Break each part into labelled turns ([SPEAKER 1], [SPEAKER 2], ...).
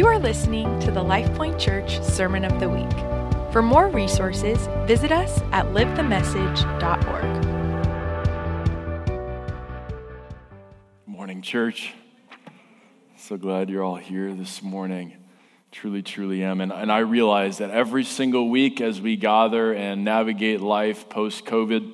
[SPEAKER 1] You are listening to the LifePoint Church Sermon of the Week. For more resources, visit us at livethemessage.org.
[SPEAKER 2] Morning, church. So glad you're all here this morning. Truly, truly am. And, and I realize that every single week as we gather and navigate life post COVID,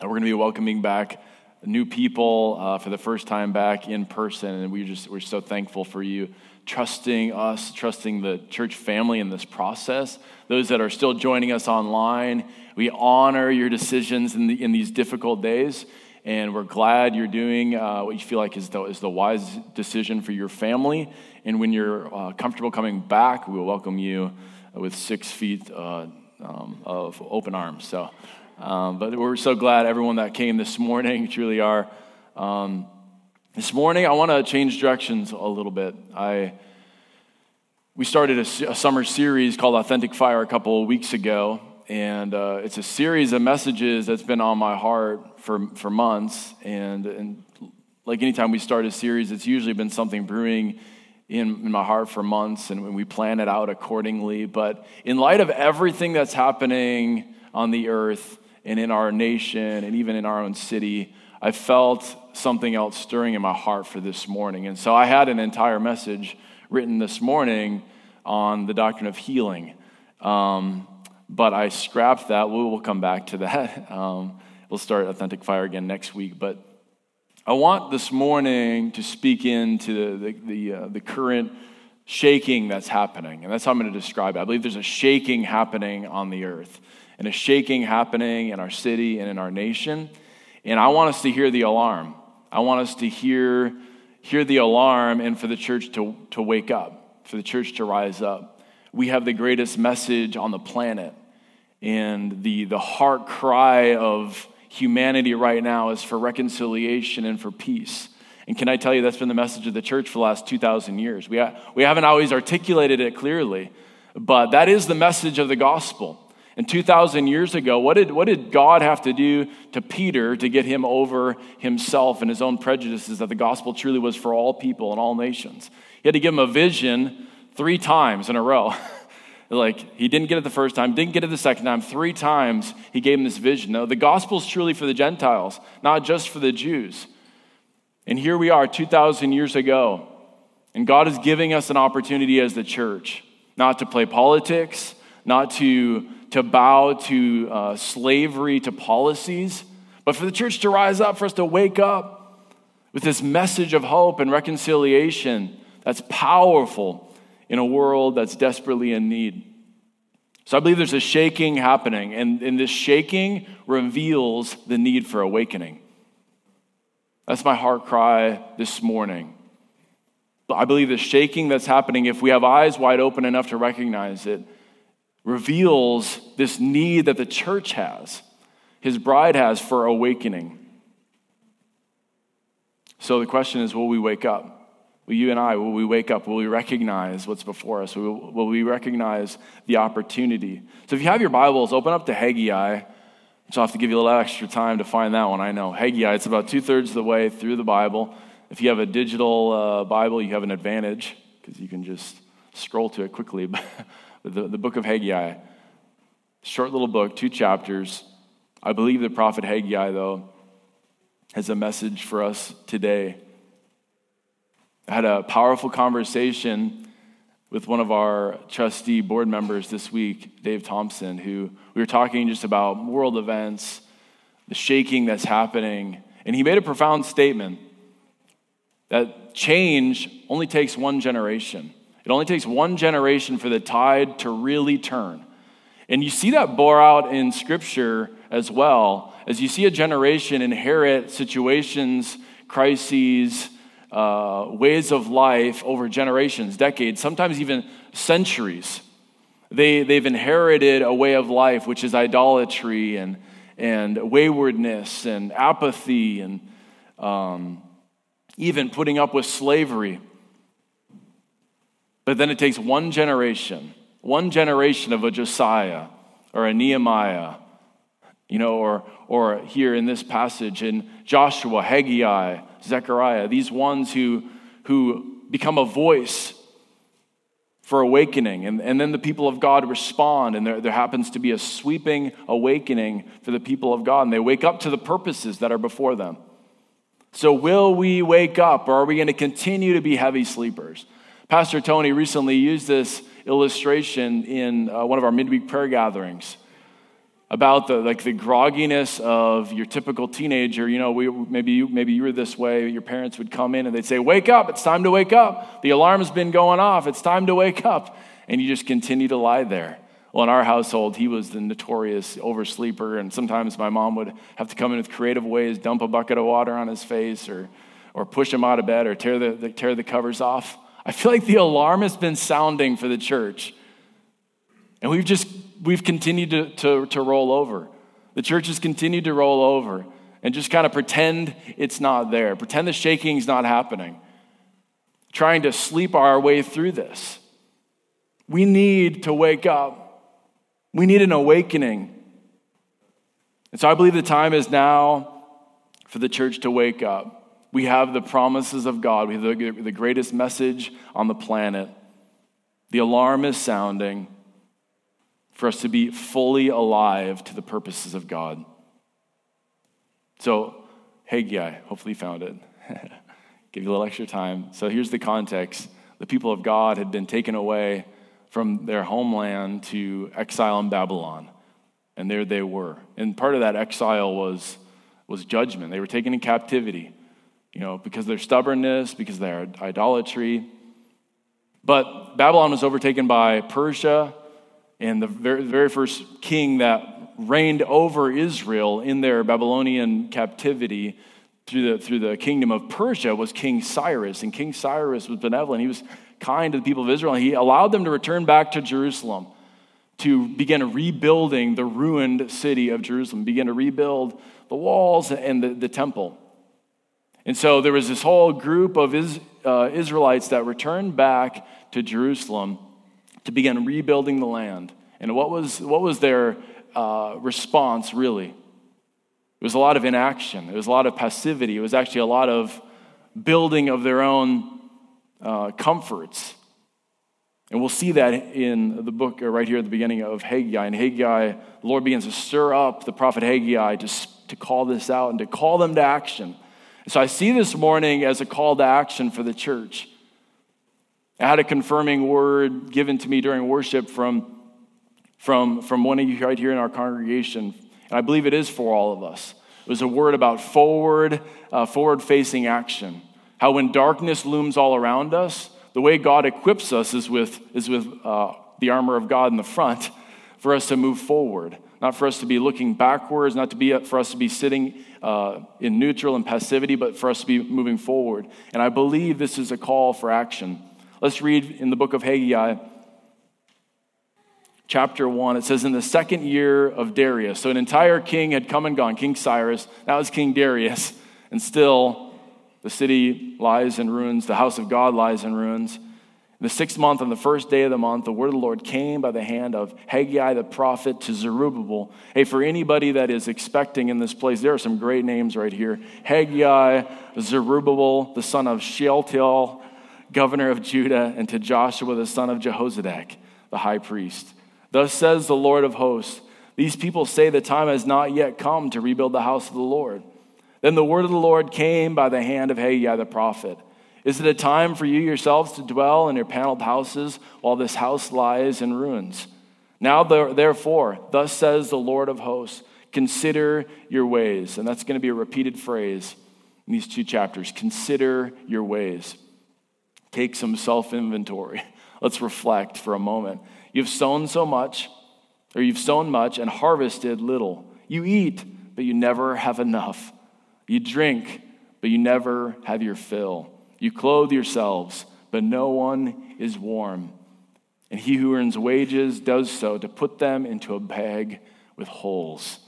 [SPEAKER 2] we're going to be welcoming back new people uh, for the first time back in person. And we just, we're so thankful for you trusting us, trusting the church family in this process. Those that are still joining us online, we honor your decisions in, the, in these difficult days. And we're glad you're doing uh, what you feel like is the, is the wise decision for your family. And when you're uh, comfortable coming back, we will welcome you with six feet uh, um, of open arms. So, um, but we're so glad everyone that came this morning truly are. Um, this morning, I want to change directions a little bit. I, we started a, a summer series called Authentic Fire a couple of weeks ago, and uh, it's a series of messages that's been on my heart for, for months. And, and like anytime we start a series, it's usually been something brewing in, in my heart for months, and we plan it out accordingly. But in light of everything that's happening on the earth and in our nation and even in our own city, I felt something else stirring in my heart for this morning. And so I had an entire message written this morning on the doctrine of healing. Um, but I scrapped that. We will come back to that. Um, we'll start Authentic Fire again next week. But I want this morning to speak into the, the, the, uh, the current shaking that's happening. And that's how I'm going to describe it. I believe there's a shaking happening on the earth, and a shaking happening in our city and in our nation. And I want us to hear the alarm. I want us to hear, hear the alarm and for the church to, to wake up, for the church to rise up. We have the greatest message on the planet. And the, the heart cry of humanity right now is for reconciliation and for peace. And can I tell you, that's been the message of the church for the last 2,000 years. We, ha- we haven't always articulated it clearly, but that is the message of the gospel. And 2,000 years ago, what did, what did God have to do to Peter to get him over himself and his own prejudices that the gospel truly was for all people and all nations? He had to give him a vision three times in a row. like, he didn't get it the first time, didn't get it the second time. Three times he gave him this vision. No, the gospel is truly for the Gentiles, not just for the Jews. And here we are 2,000 years ago, and God is giving us an opportunity as the church not to play politics, not to to bow to uh, slavery, to policies, but for the church to rise up, for us to wake up with this message of hope and reconciliation that's powerful in a world that's desperately in need. So I believe there's a shaking happening, and, and this shaking reveals the need for awakening. That's my heart cry this morning. I believe the shaking that's happening, if we have eyes wide open enough to recognize it, reveals this need that the church has, his bride has for awakening. So the question is will we wake up? Will you and I, will we wake up? Will we recognize what's before us? Will, we recognize the opportunity? So if you have your Bibles, open up to Haggai. Which I'll have to give you a little extra time to find that one. I know. Haggai, it's about two thirds of the way through the Bible. If you have a digital uh, Bible, you have an advantage because you can just scroll to it quickly. the, the book of Haggai. Short little book, two chapters. I believe the prophet Haggai, though, has a message for us today. I had a powerful conversation with one of our trustee board members this week, Dave Thompson, who we were talking just about world events, the shaking that's happening. And he made a profound statement that change only takes one generation. It only takes one generation for the tide to really turn. And you see that bore out in Scripture as well, as you see a generation inherit situations, crises, uh, ways of life over generations, decades, sometimes even centuries. They, they've inherited a way of life which is idolatry and, and waywardness and apathy and um, even putting up with slavery. But then it takes one generation, one generation of a Josiah or a Nehemiah, you know, or, or here in this passage in Joshua, Haggai, Zechariah, these ones who, who become a voice for awakening. And, and then the people of God respond, and there, there happens to be a sweeping awakening for the people of God, and they wake up to the purposes that are before them. So, will we wake up, or are we going to continue to be heavy sleepers? Pastor Tony recently used this illustration in uh, one of our midweek prayer gatherings about the like the grogginess of your typical teenager. You know, we, maybe you maybe you were this way. Your parents would come in and they'd say, "Wake up! It's time to wake up. The alarm's been going off. It's time to wake up." And you just continue to lie there. Well, in our household, he was the notorious oversleeper, and sometimes my mom would have to come in with creative ways, dump a bucket of water on his face, or or push him out of bed, or tear the, the tear the covers off. I feel like the alarm has been sounding for the church. And we've just we've continued to, to, to roll over. The church has continued to roll over and just kind of pretend it's not there, pretend the shaking's not happening, trying to sleep our way through this. We need to wake up. We need an awakening. And so I believe the time is now for the church to wake up. We have the promises of God, we have the, the greatest message on the planet. The alarm is sounding for us to be fully alive to the purposes of God. So, Haggai, hopefully you found it. Give you a little extra time. So, here's the context the people of God had been taken away from their homeland to exile in Babylon. And there they were. And part of that exile was, was judgment. They were taken in captivity, you know, because of their stubbornness, because of their idolatry. But Babylon was overtaken by Persia and the very, first king that reigned over Israel in their Babylonian captivity through the, through the kingdom of Persia was King Cyrus. And King Cyrus was benevolent. He was kind to the people of Israel. and He allowed them to return back to Jerusalem to begin rebuilding the ruined city of Jerusalem, begin to rebuild the walls and the, the temple. And so there was this whole group of is, uh, Israelites that returned back to Jerusalem to begin rebuilding the land. And what was, what was their uh, response, really? It was a lot of inaction, it was a lot of passivity, it was actually a lot of building of their own uh, comforts. And we'll see that in the book uh, right here at the beginning of Haggai. And Haggai, the Lord begins to stir up the prophet Haggai to, to call this out and to call them to action. So I see this morning as a call to action for the church. I had a confirming word given to me during worship from, from, from one of you right here in our congregation, and I believe it is for all of us. It was a word about forward, uh, forward facing action. How when darkness looms all around us, the way God equips us is with, is with uh, the armor of God in the front for us to move forward, not for us to be looking backwards, not to be for us to be sitting uh, in neutral and passivity, but for us to be moving forward. And I believe this is a call for action. Let's read in the book of Haggai, chapter 1. It says, In the second year of Darius, so an entire king had come and gone, King Cyrus, now it's King Darius, and still the city lies in ruins, the house of God lies in ruins. The sixth month, on the first day of the month, the word of the Lord came by the hand of Haggai the prophet to Zerubbabel. Hey, for anybody that is expecting in this place, there are some great names right here Haggai, Zerubbabel, the son of Shealtiel, governor of Judah, and to Joshua the son of Jehozadak, the high priest. Thus says the Lord of hosts These people say the time has not yet come to rebuild the house of the Lord. Then the word of the Lord came by the hand of Haggai the prophet. Is it a time for you yourselves to dwell in your paneled houses while this house lies in ruins? Now, therefore, thus says the Lord of hosts, consider your ways. And that's going to be a repeated phrase in these two chapters. Consider your ways. Take some self inventory. Let's reflect for a moment. You've sown so much, or you've sown much and harvested little. You eat, but you never have enough. You drink, but you never have your fill. You clothe yourselves, but no one is warm. And he who earns wages does so to put them into a bag with holes.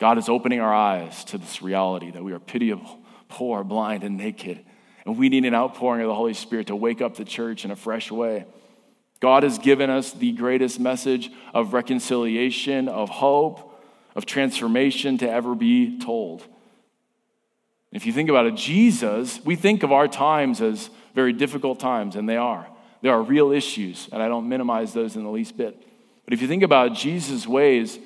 [SPEAKER 2] God is opening our eyes to this reality that we are pitiable, poor, blind, and naked. And we need an outpouring of the Holy Spirit to wake up the church in a fresh way. God has given us the greatest message of reconciliation, of hope, of transformation to ever be told. If you think about it, Jesus, we think of our times as very difficult times, and they are. There are real issues, and I don't minimize those in the least bit. But if you think about Jesus' ways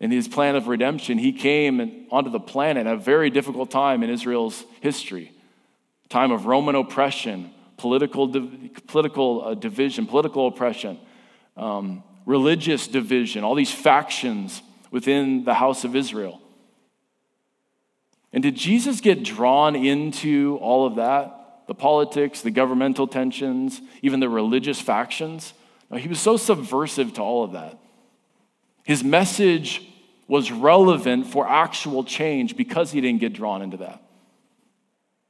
[SPEAKER 2] and his plan of redemption, he came onto the planet at a very difficult time in Israel's history time of Roman oppression, political, political uh, division, political oppression, um, religious division, all these factions within the house of Israel. And did Jesus get drawn into all of that? The politics, the governmental tensions, even the religious factions? No, he was so subversive to all of that. His message was relevant for actual change because he didn't get drawn into that.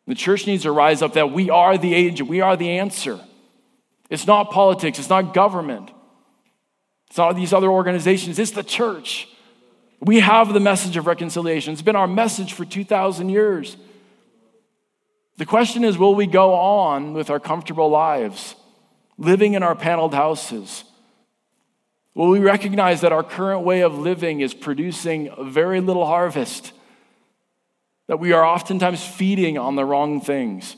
[SPEAKER 2] The church needs to rise up that we are the agent, we are the answer. It's not politics, it's not government, it's not these other organizations, it's the church. We have the message of reconciliation. It's been our message for 2,000 years. The question is will we go on with our comfortable lives, living in our paneled houses? Will we recognize that our current way of living is producing very little harvest? That we are oftentimes feeding on the wrong things?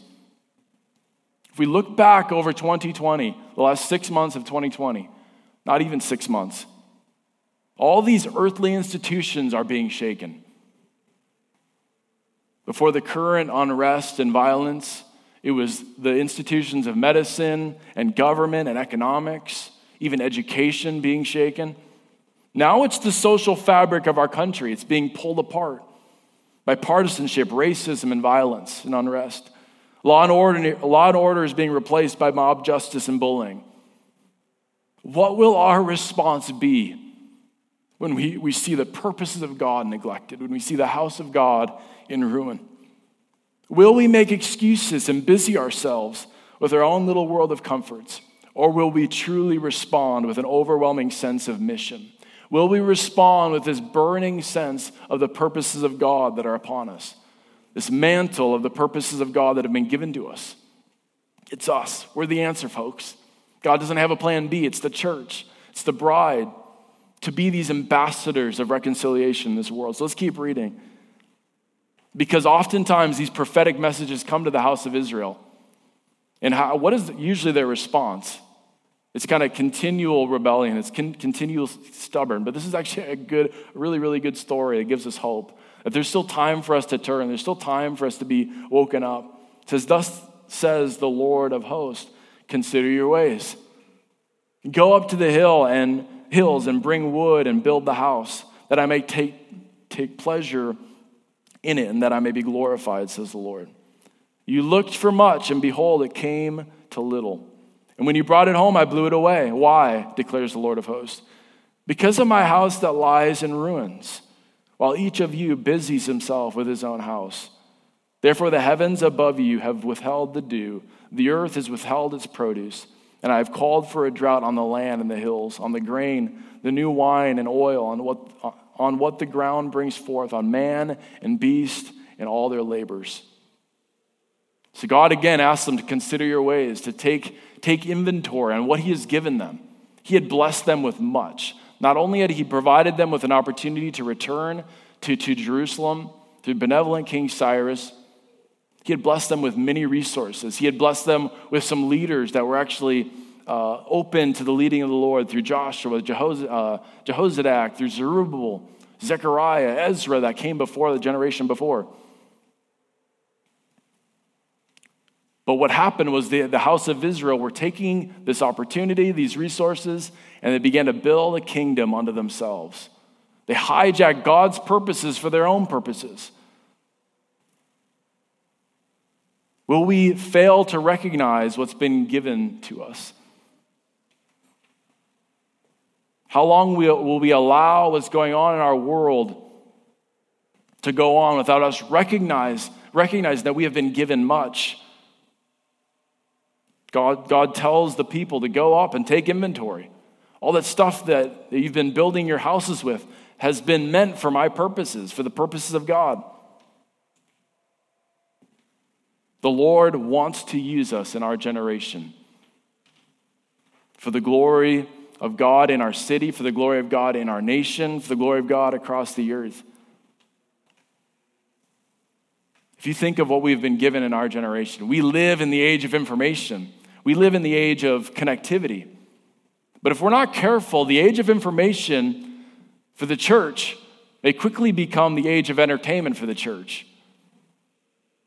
[SPEAKER 2] If we look back over 2020, the last six months of 2020, not even six months, all these earthly institutions are being shaken. Before the current unrest and violence, it was the institutions of medicine and government and economics, even education being shaken. Now it's the social fabric of our country. It's being pulled apart by partisanship, racism, and violence and unrest. Law and order, law and order is being replaced by mob justice and bullying. What will our response be when we, we see the purposes of God neglected, when we see the house of God in ruin? Will we make excuses and busy ourselves with our own little world of comforts? Or will we truly respond with an overwhelming sense of mission? Will we respond with this burning sense of the purposes of God that are upon us? This mantle of the purposes of God that have been given to us. It's us. We're the answer, folks. God doesn't have a plan B, it's the church, it's the bride to be these ambassadors of reconciliation in this world. So let's keep reading. Because oftentimes these prophetic messages come to the house of Israel. And how, what is usually their response? It's kind of continual rebellion. It's con- continual stubborn. But this is actually a good, really, really good story. It gives us hope that there's still time for us to turn. There's still time for us to be woken up. It says, "Thus says the Lord of hosts: Consider your ways. Go up to the hill and hills and bring wood and build the house, that I may take, take pleasure in it and that I may be glorified, says the Lord. You looked for much, and behold, it came to little. And when you brought it home, I blew it away. Why? declares the Lord of hosts. Because of my house that lies in ruins, while each of you busies himself with his own house. Therefore, the heavens above you have withheld the dew, the earth has withheld its produce. And I have called for a drought on the land and the hills, on the grain, the new wine and oil, on what, on what the ground brings forth, on man and beast and all their labors. So God again asks them to consider your ways, to take, take inventory on what He has given them. He had blessed them with much. Not only had He provided them with an opportunity to return to, to Jerusalem through benevolent King Cyrus, he had blessed them with many resources. He had blessed them with some leaders that were actually uh, open to the leading of the Lord through Joshua, Jehoz- uh, Jehozadak, through Zerubbabel, Zechariah, Ezra that came before the generation before. But what happened was the, the house of Israel were taking this opportunity, these resources, and they began to build a kingdom unto themselves. They hijacked God's purposes for their own purposes. Will we fail to recognize what's been given to us? How long will we allow what's going on in our world to go on without us recognize, recognize that we have been given much? God, God tells the people to go up and take inventory. All that stuff that you've been building your houses with has been meant for my purposes, for the purposes of God. The Lord wants to use us in our generation for the glory of God in our city, for the glory of God in our nation, for the glory of God across the earth. If you think of what we've been given in our generation, we live in the age of information. We live in the age of connectivity. But if we're not careful, the age of information for the church may quickly become the age of entertainment for the church.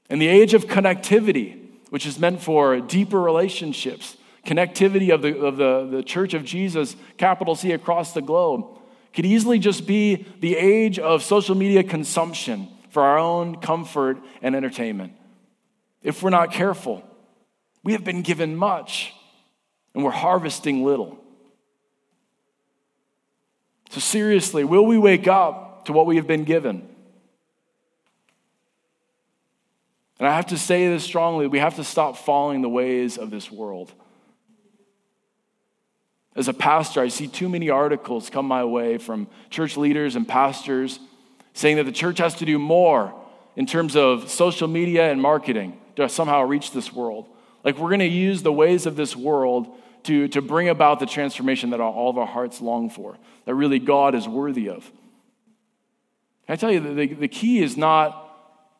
[SPEAKER 2] And the age of connectivity, which is meant for deeper relationships, connectivity of the, of the, the church of Jesus, capital C, across the globe, could easily just be the age of social media consumption for our own comfort and entertainment. If we're not careful, we have been given much and we're harvesting little. So, seriously, will we wake up to what we have been given? And I have to say this strongly we have to stop following the ways of this world. As a pastor, I see too many articles come my way from church leaders and pastors saying that the church has to do more in terms of social media and marketing to somehow reach this world. Like we're going to use the ways of this world to, to bring about the transformation that all of our hearts long for, that really God is worthy of. I tell you, the, the key is not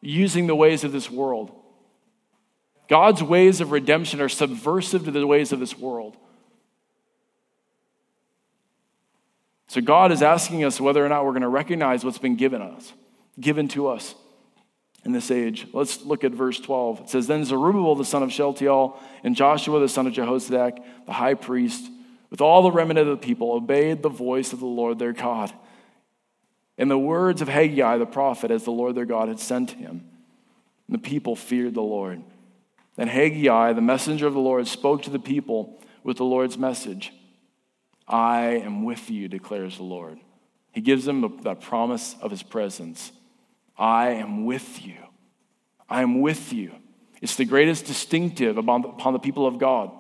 [SPEAKER 2] using the ways of this world. God's ways of redemption are subversive to the ways of this world. So God is asking us whether or not we're going to recognize what's been given us, given to us in this age. Let's look at verse 12. It says, Then Zerubbabel the son of Shealtiel and Joshua the son of Jehozadak, the high priest, with all the remnant of the people, obeyed the voice of the Lord their God and the words of Haggai the prophet as the Lord their God had sent him. And the people feared the Lord. Then Haggai, the messenger of the Lord, spoke to the people with the Lord's message I am with you, declares the Lord. He gives them that promise of his presence. I am with you. I am with you. It's the greatest distinctive upon the people of God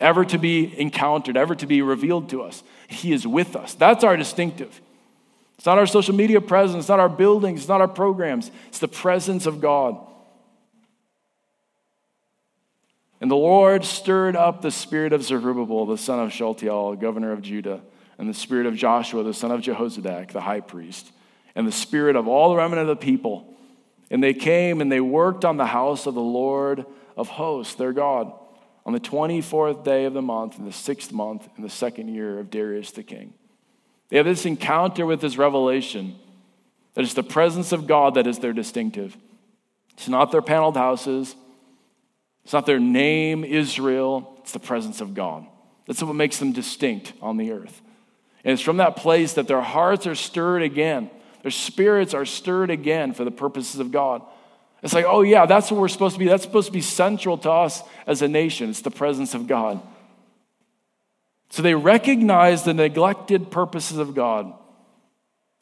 [SPEAKER 2] ever to be encountered, ever to be revealed to us. He is with us. That's our distinctive. It's not our social media presence, it's not our buildings, it's not our programs. It's the presence of God. And the Lord stirred up the spirit of Zerubbabel, the son of Shealtiel, governor of Judah, and the spirit of Joshua, the son of Jehozadak, the high priest, and the spirit of all the remnant of the people. And they came and they worked on the house of the Lord of hosts, their God, on the 24th day of the month, in the sixth month, in the second year of Darius the king. They have this encounter with this revelation that it's the presence of God that is their distinctive. It's not their paneled houses, it's not their name, Israel, it's the presence of God. That's what makes them distinct on the earth. And it's from that place that their hearts are stirred again, their spirits are stirred again for the purposes of God. It's like, oh, yeah, that's what we're supposed to be. That's supposed to be central to us as a nation. It's the presence of God. So they recognized the neglected purposes of God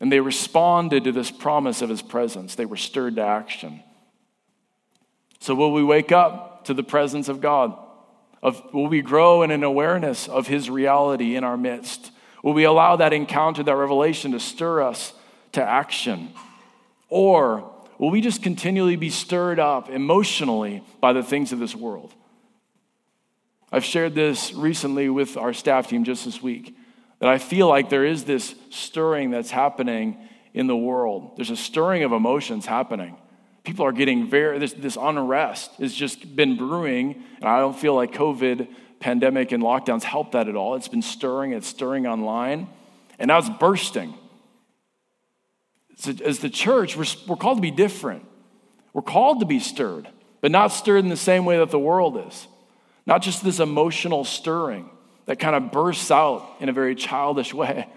[SPEAKER 2] and they responded to this promise of his presence. They were stirred to action. So, will we wake up to the presence of God? Of, will we grow in an awareness of his reality in our midst? Will we allow that encounter, that revelation to stir us to action? Or will we just continually be stirred up emotionally by the things of this world? I've shared this recently with our staff team just this week that I feel like there is this stirring that's happening in the world. There's a stirring of emotions happening. People are getting very, this, this unrest has just been brewing, and I don't feel like COVID, pandemic, and lockdowns helped that at all. It's been stirring, it's stirring online, and now it's bursting. So as the church, we're, we're called to be different. We're called to be stirred, but not stirred in the same way that the world is. Not just this emotional stirring that kind of bursts out in a very childish way.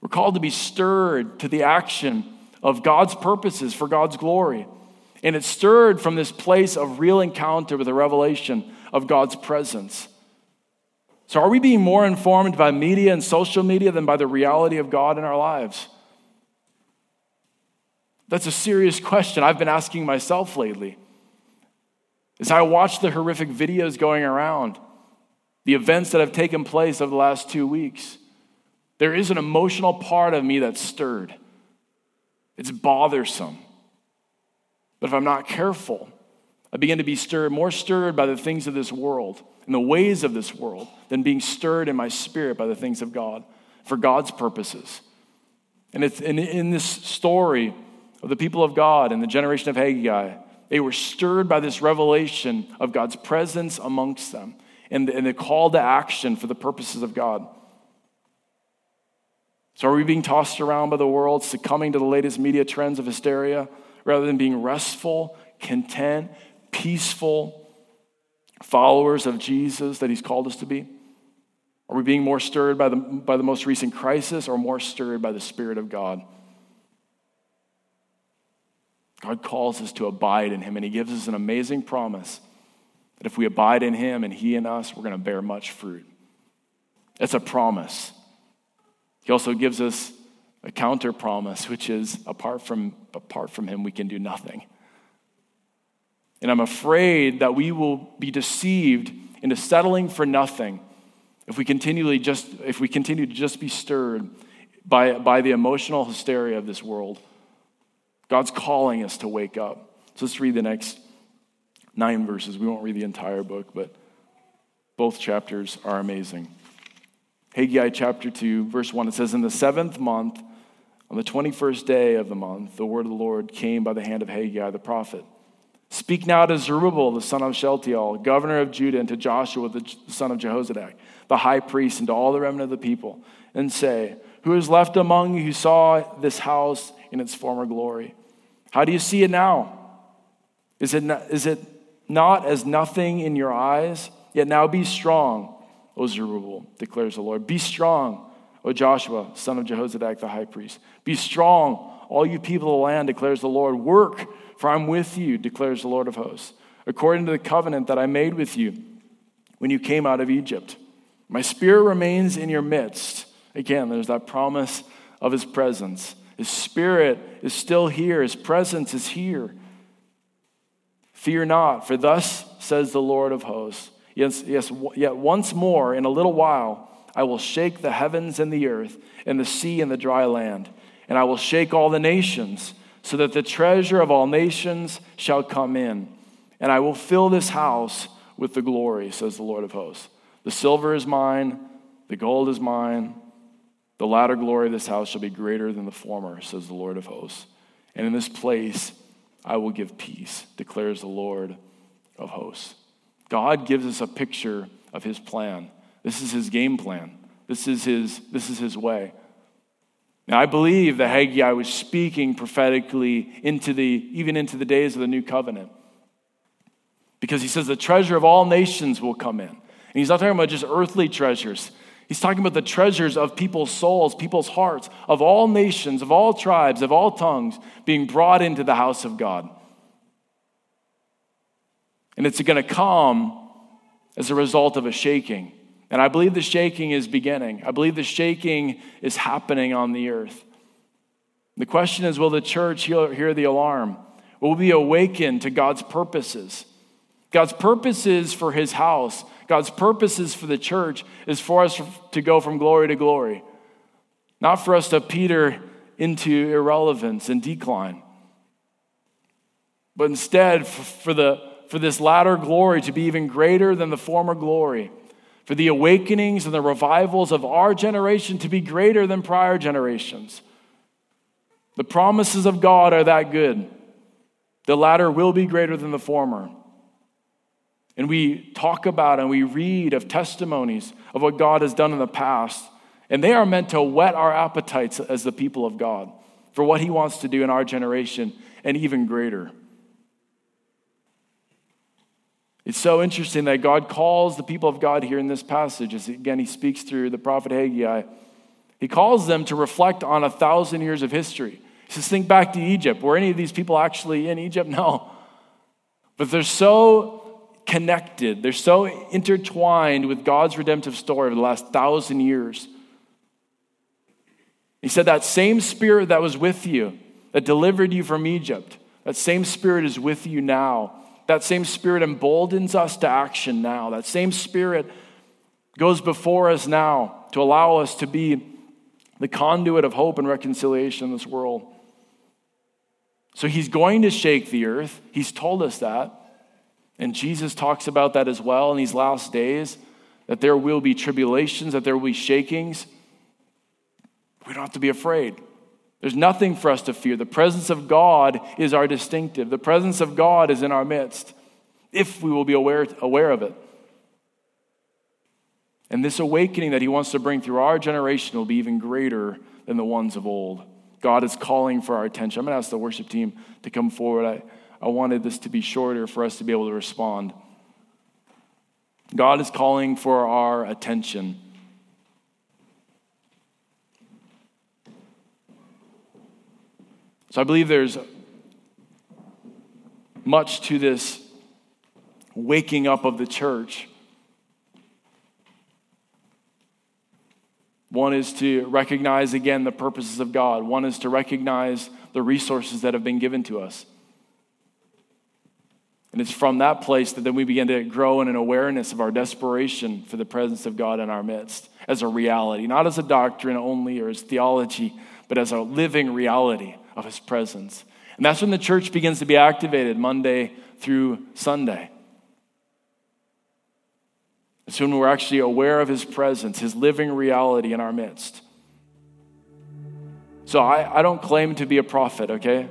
[SPEAKER 2] We're called to be stirred to the action of God's purposes for God's glory. And it's stirred from this place of real encounter with the revelation of God's presence. So, are we being more informed by media and social media than by the reality of God in our lives? That's a serious question I've been asking myself lately. As I watch the horrific videos going around, the events that have taken place over the last two weeks, there is an emotional part of me that's stirred. It's bothersome. But if I'm not careful, I begin to be stirred, more stirred by the things of this world and the ways of this world than being stirred in my spirit by the things of God for God's purposes. And it's in, in this story of the people of God and the generation of Haggai, they were stirred by this revelation of God's presence amongst them. and the, and the call to action for the purposes of God. So, are we being tossed around by the world, succumbing to the latest media trends of hysteria, rather than being restful, content, peaceful followers of Jesus that He's called us to be? Are we being more stirred by the, by the most recent crisis or more stirred by the Spirit of God? God calls us to abide in Him, and He gives us an amazing promise that if we abide in Him and He in us, we're going to bear much fruit. It's a promise. He also gives us a counter promise, which is apart from, apart from Him, we can do nothing. And I'm afraid that we will be deceived into settling for nothing if we continually just if we continue to just be stirred by, by the emotional hysteria of this world. God's calling us to wake up. So let's read the next nine verses. We won't read the entire book, but both chapters are amazing. Haggai chapter 2, verse 1, it says, In the seventh month, on the 21st day of the month, the word of the Lord came by the hand of Haggai the prophet. Speak now to Zerubbabel, the son of Shealtiel, governor of Judah, and to Joshua, the son of Jehozadak, the high priest, and to all the remnant of the people, and say, Who is left among you who saw this house in its former glory? How do you see it now? Is it not, is it not as nothing in your eyes? Yet now be strong, O Zerubbabel, declares the Lord. Be strong, O Joshua, son of Jehozadak the high priest. Be strong, all you people of the land, declares the Lord. Work, for I'm with you, declares the Lord of hosts, according to the covenant that I made with you when you came out of Egypt. My spirit remains in your midst. Again, there's that promise of his presence. His spirit is still here, his presence is here. Fear not, for thus says the Lord of hosts. Yes, yes, yet once more, in a little while, I will shake the heavens and the earth, and the sea and the dry land, and I will shake all the nations, so that the treasure of all nations shall come in. And I will fill this house with the glory, says the Lord of hosts. The silver is mine, the gold is mine, the latter glory of this house shall be greater than the former, says the Lord of hosts. And in this place I will give peace, declares the Lord of hosts. God gives us a picture of his plan. This is his game plan. This is his, this is his way. Now, I believe that Haggai was speaking prophetically into the, even into the days of the new covenant. Because he says the treasure of all nations will come in. And he's not talking about just earthly treasures. He's talking about the treasures of people's souls, people's hearts, of all nations, of all tribes, of all tongues being brought into the house of God. And it's going to come as a result of a shaking. And I believe the shaking is beginning. I believe the shaking is happening on the earth. The question is will the church hear the alarm? Will we be awakened to God's purposes? God's purposes for his house God's purposes for the church is for us to go from glory to glory, not for us to peter into irrelevance and decline, but instead for, the, for this latter glory to be even greater than the former glory, for the awakenings and the revivals of our generation to be greater than prior generations. The promises of God are that good. The latter will be greater than the former. And we talk about and we read of testimonies of what God has done in the past. And they are meant to whet our appetites as the people of God for what He wants to do in our generation and even greater. It's so interesting that God calls the people of God here in this passage, as again He speaks through the prophet Haggai. He calls them to reflect on a thousand years of history. He says, Think back to Egypt. Were any of these people actually in Egypt? No. But they're so connected, they're so intertwined with God's redemptive story over the last thousand years. He said, That same spirit that was with you, that delivered you from Egypt, that same spirit is with you now. That same spirit emboldens us to action now. That same spirit goes before us now to allow us to be the conduit of hope and reconciliation in this world. So he's going to shake the earth. He's told us that. And Jesus talks about that as well in these last days that there will be tribulations, that there will be shakings. We don't have to be afraid. There's nothing for us to fear. The presence of God is our distinctive. The presence of God is in our midst if we will be aware, aware of it. And this awakening that he wants to bring through our generation will be even greater than the ones of old. God is calling for our attention. I'm going to ask the worship team to come forward. I, I wanted this to be shorter for us to be able to respond. God is calling for our attention. So I believe there's much to this waking up of the church. One is to recognize again the purposes of God, one is to recognize the resources that have been given to us. And it's from that place that then we begin to grow in an awareness of our desperation for the presence of God in our midst as a reality, not as a doctrine only or as theology, but as a living reality of His presence. And that's when the church begins to be activated Monday through Sunday. It's when we're actually aware of His presence, His living reality in our midst. So I, I don't claim to be a prophet, okay?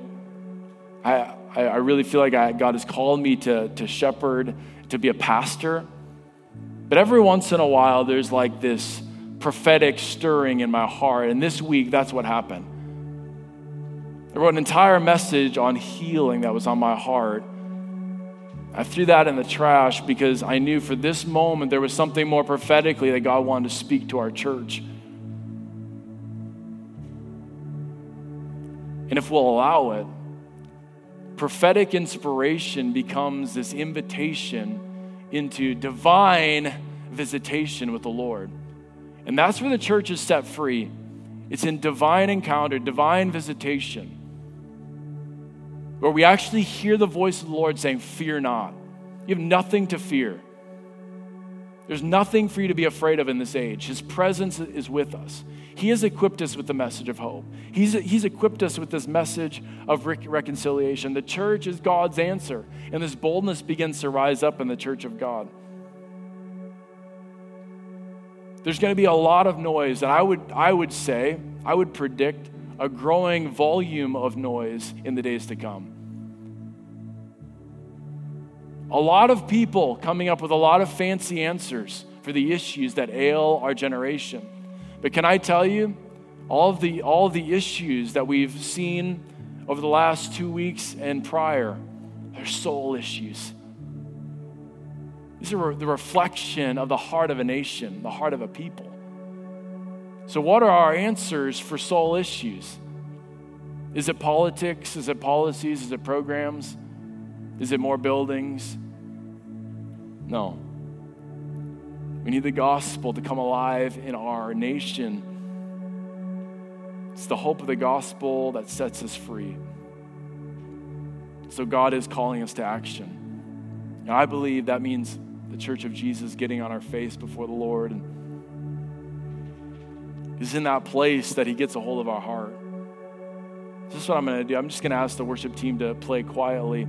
[SPEAKER 2] I, I, I really feel like I, God has called me to, to shepherd, to be a pastor. But every once in a while, there's like this prophetic stirring in my heart. And this week, that's what happened. I wrote an entire message on healing that was on my heart. I threw that in the trash because I knew for this moment there was something more prophetically that God wanted to speak to our church. And if we'll allow it, prophetic inspiration becomes this invitation into divine visitation with the Lord. And that's where the church is set free. It's in divine encounter, divine visitation, where we actually hear the voice of the Lord saying, Fear not. You have nothing to fear. There's nothing for you to be afraid of in this age. His presence is with us. He has equipped us with the message of hope. He's, he's equipped us with this message of reconciliation. The church is God's answer, and this boldness begins to rise up in the church of God. There's going to be a lot of noise, and I would, I would say, I would predict a growing volume of noise in the days to come. A lot of people coming up with a lot of fancy answers for the issues that ail our generation. But can I tell you, all of the, all of the issues that we've seen over the last two weeks and prior, they're soul issues. These are the reflection of the heart of a nation, the heart of a people. So, what are our answers for soul issues? Is it politics? Is it policies? Is it programs? Is it more buildings? No. We need the gospel to come alive in our nation. It's the hope of the gospel that sets us free. So God is calling us to action. I believe that means the church of Jesus getting on our face before the Lord. And is in that place that He gets a hold of our heart. This is what I'm going to do. I'm just going to ask the worship team to play quietly.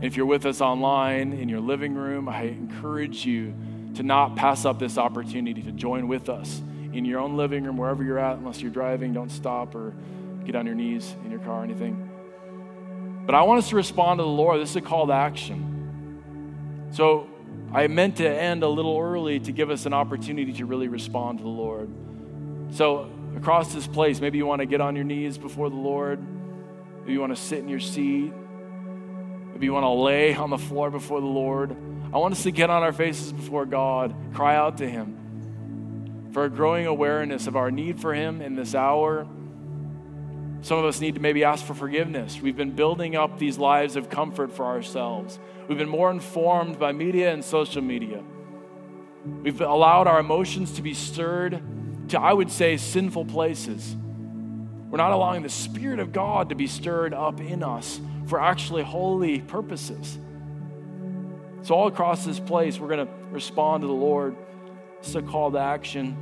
[SPEAKER 2] If you're with us online in your living room, I encourage you to not pass up this opportunity to join with us in your own living room, wherever you're at, unless you're driving, don't stop or get on your knees in your car or anything. But I want us to respond to the Lord. This is a call to action. So I meant to end a little early to give us an opportunity to really respond to the Lord. So across this place, maybe you want to get on your knees before the Lord. Maybe you want to sit in your seat. Maybe you want to lay on the floor before the Lord. I want us to get on our faces before God, cry out to Him for a growing awareness of our need for Him in this hour. Some of us need to maybe ask for forgiveness. We've been building up these lives of comfort for ourselves. We've been more informed by media and social media. We've allowed our emotions to be stirred to, I would say, sinful places. We're not allowing the Spirit of God to be stirred up in us for actually holy purposes. So, all across this place, we're going to respond to the Lord. It's a call to action.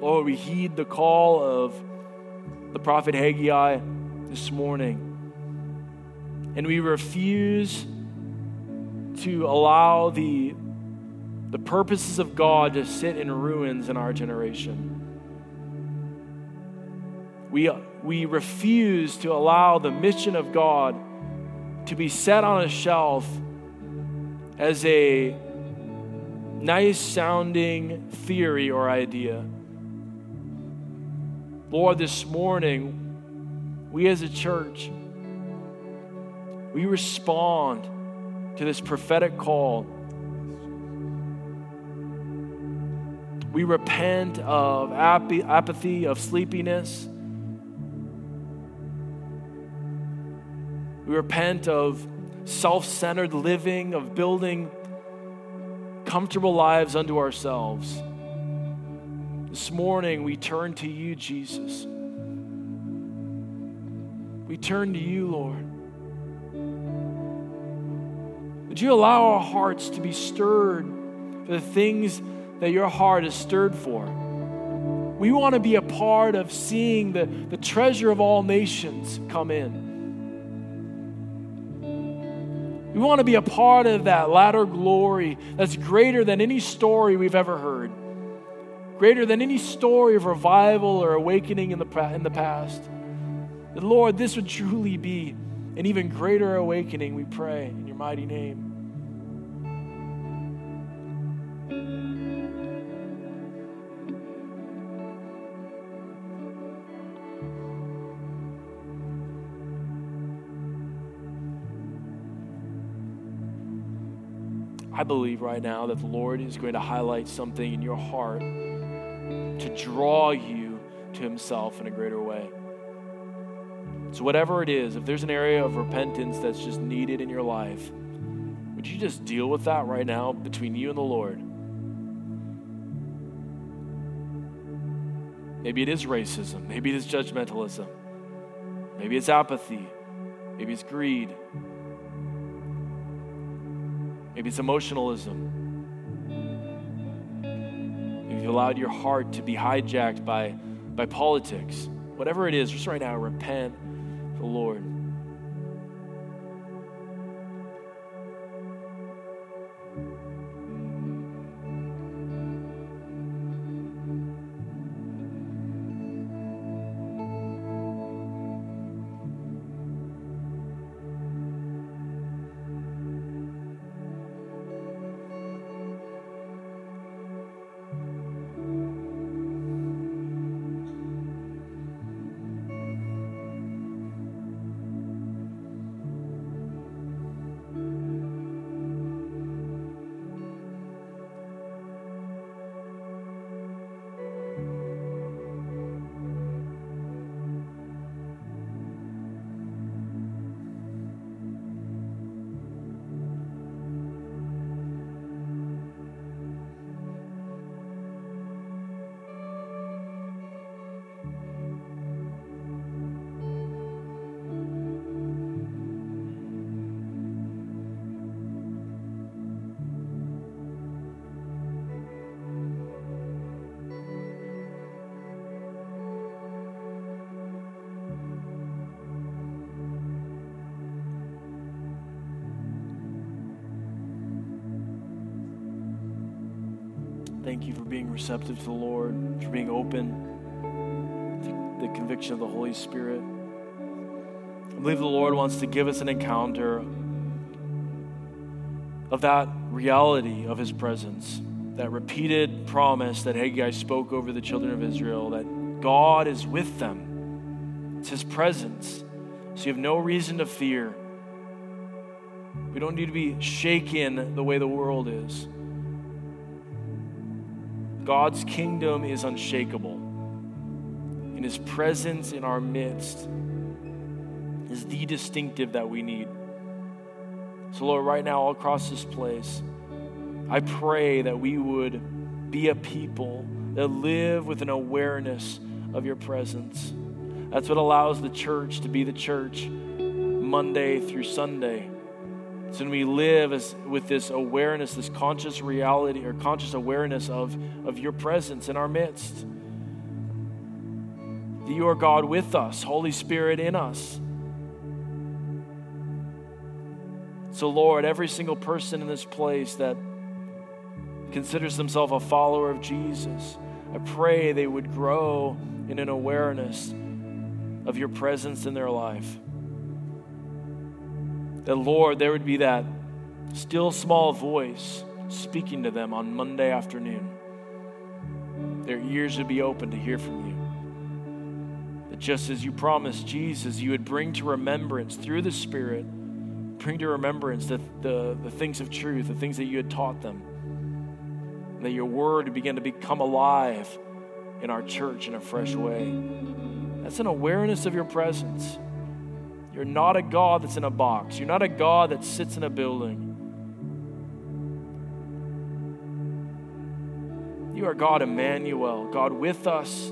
[SPEAKER 2] Lord, we heed the call of the prophet Haggai this morning. And we refuse to allow the the purposes of God to sit in ruins in our generation. We, we refuse to allow the mission of God to be set on a shelf as a nice sounding theory or idea. Lord, this morning, we as a church, we respond to this prophetic call. We repent of apathy, of sleepiness. We repent of self centered living, of building comfortable lives unto ourselves. This morning, we turn to you, Jesus. We turn to you, Lord. Would you allow our hearts to be stirred for the things that your heart is stirred for? We want to be a part of seeing the, the treasure of all nations come in. We want to be a part of that latter glory that's greater than any story we've ever heard, greater than any story of revival or awakening in the, in the past. Lord, this would truly be an even greater awakening, we pray in your mighty name. I believe right now that the Lord is going to highlight something in your heart to draw you to Himself in a greater way. So, whatever it is, if there's an area of repentance that's just needed in your life, would you just deal with that right now between you and the Lord? Maybe it is racism. Maybe it is judgmentalism. Maybe it's apathy. Maybe it's greed. Maybe it's emotionalism. Maybe you've allowed your heart to be hijacked by, by politics. Whatever it is, just right now, repent the Lord. Thank you for being receptive to the Lord, for being open to the conviction of the Holy Spirit. I believe the Lord wants to give us an encounter of that reality of His presence, that repeated promise that Haggai spoke over the children of Israel that God is with them. It's His presence. So you have no reason to fear. We don't need to be shaken the way the world is. God's kingdom is unshakable, and his presence in our midst is the distinctive that we need. So, Lord, right now, all across this place, I pray that we would be a people that live with an awareness of your presence. That's what allows the church to be the church Monday through Sunday. So when we live as, with this awareness, this conscious reality or conscious awareness of, of your presence in our midst, that you are God with us, Holy Spirit in us. So, Lord, every single person in this place that considers themselves a follower of Jesus. I pray they would grow in an awareness of your presence in their life. That, Lord, there would be that still small voice speaking to them on Monday afternoon. Their ears would be open to hear from you. That just as you promised Jesus, you would bring to remembrance through the Spirit, bring to remembrance the, the, the things of truth, the things that you had taught them. And that your word would begin to become alive in our church in a fresh way. That's an awareness of your presence. You're not a God that's in a box. You're not a God that sits in a building. You are God Emmanuel, God with us,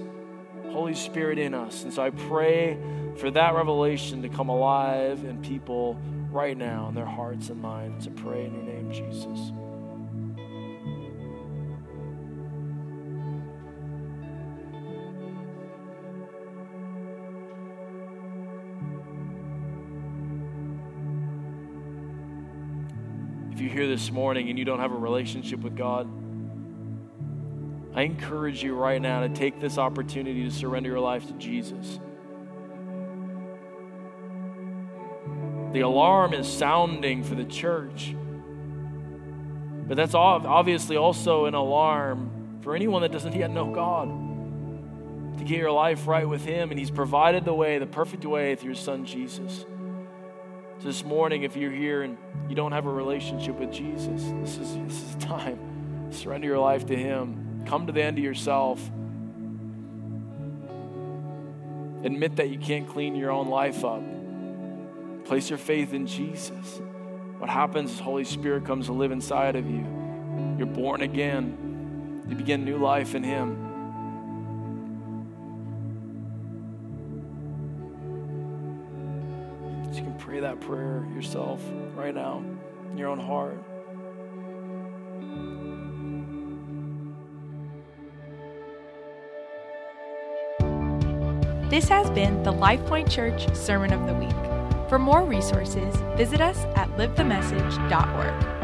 [SPEAKER 2] Holy Spirit in us. And so I pray for that revelation to come alive in people right now in their hearts and minds. I pray in your name, Jesus. You're here this morning and you don't have a relationship with God, I encourage you right now to take this opportunity to surrender your life to Jesus. The alarm is sounding for the church. But that's obviously also an alarm for anyone that doesn't yet know God to get your life right with Him. And He's provided the way, the perfect way, through His Son Jesus. This morning, if you're here and you don't have a relationship with Jesus, this is, this is time. Surrender your life to Him. Come to the end of yourself. Admit that you can't clean your own life up. Place your faith in Jesus. What happens is Holy Spirit comes to live inside of you. You're born again. You begin new life in Him. That prayer yourself right now in your own heart.
[SPEAKER 1] This has been the LifePoint Church Sermon of the Week. For more resources, visit us at livethemessage.org.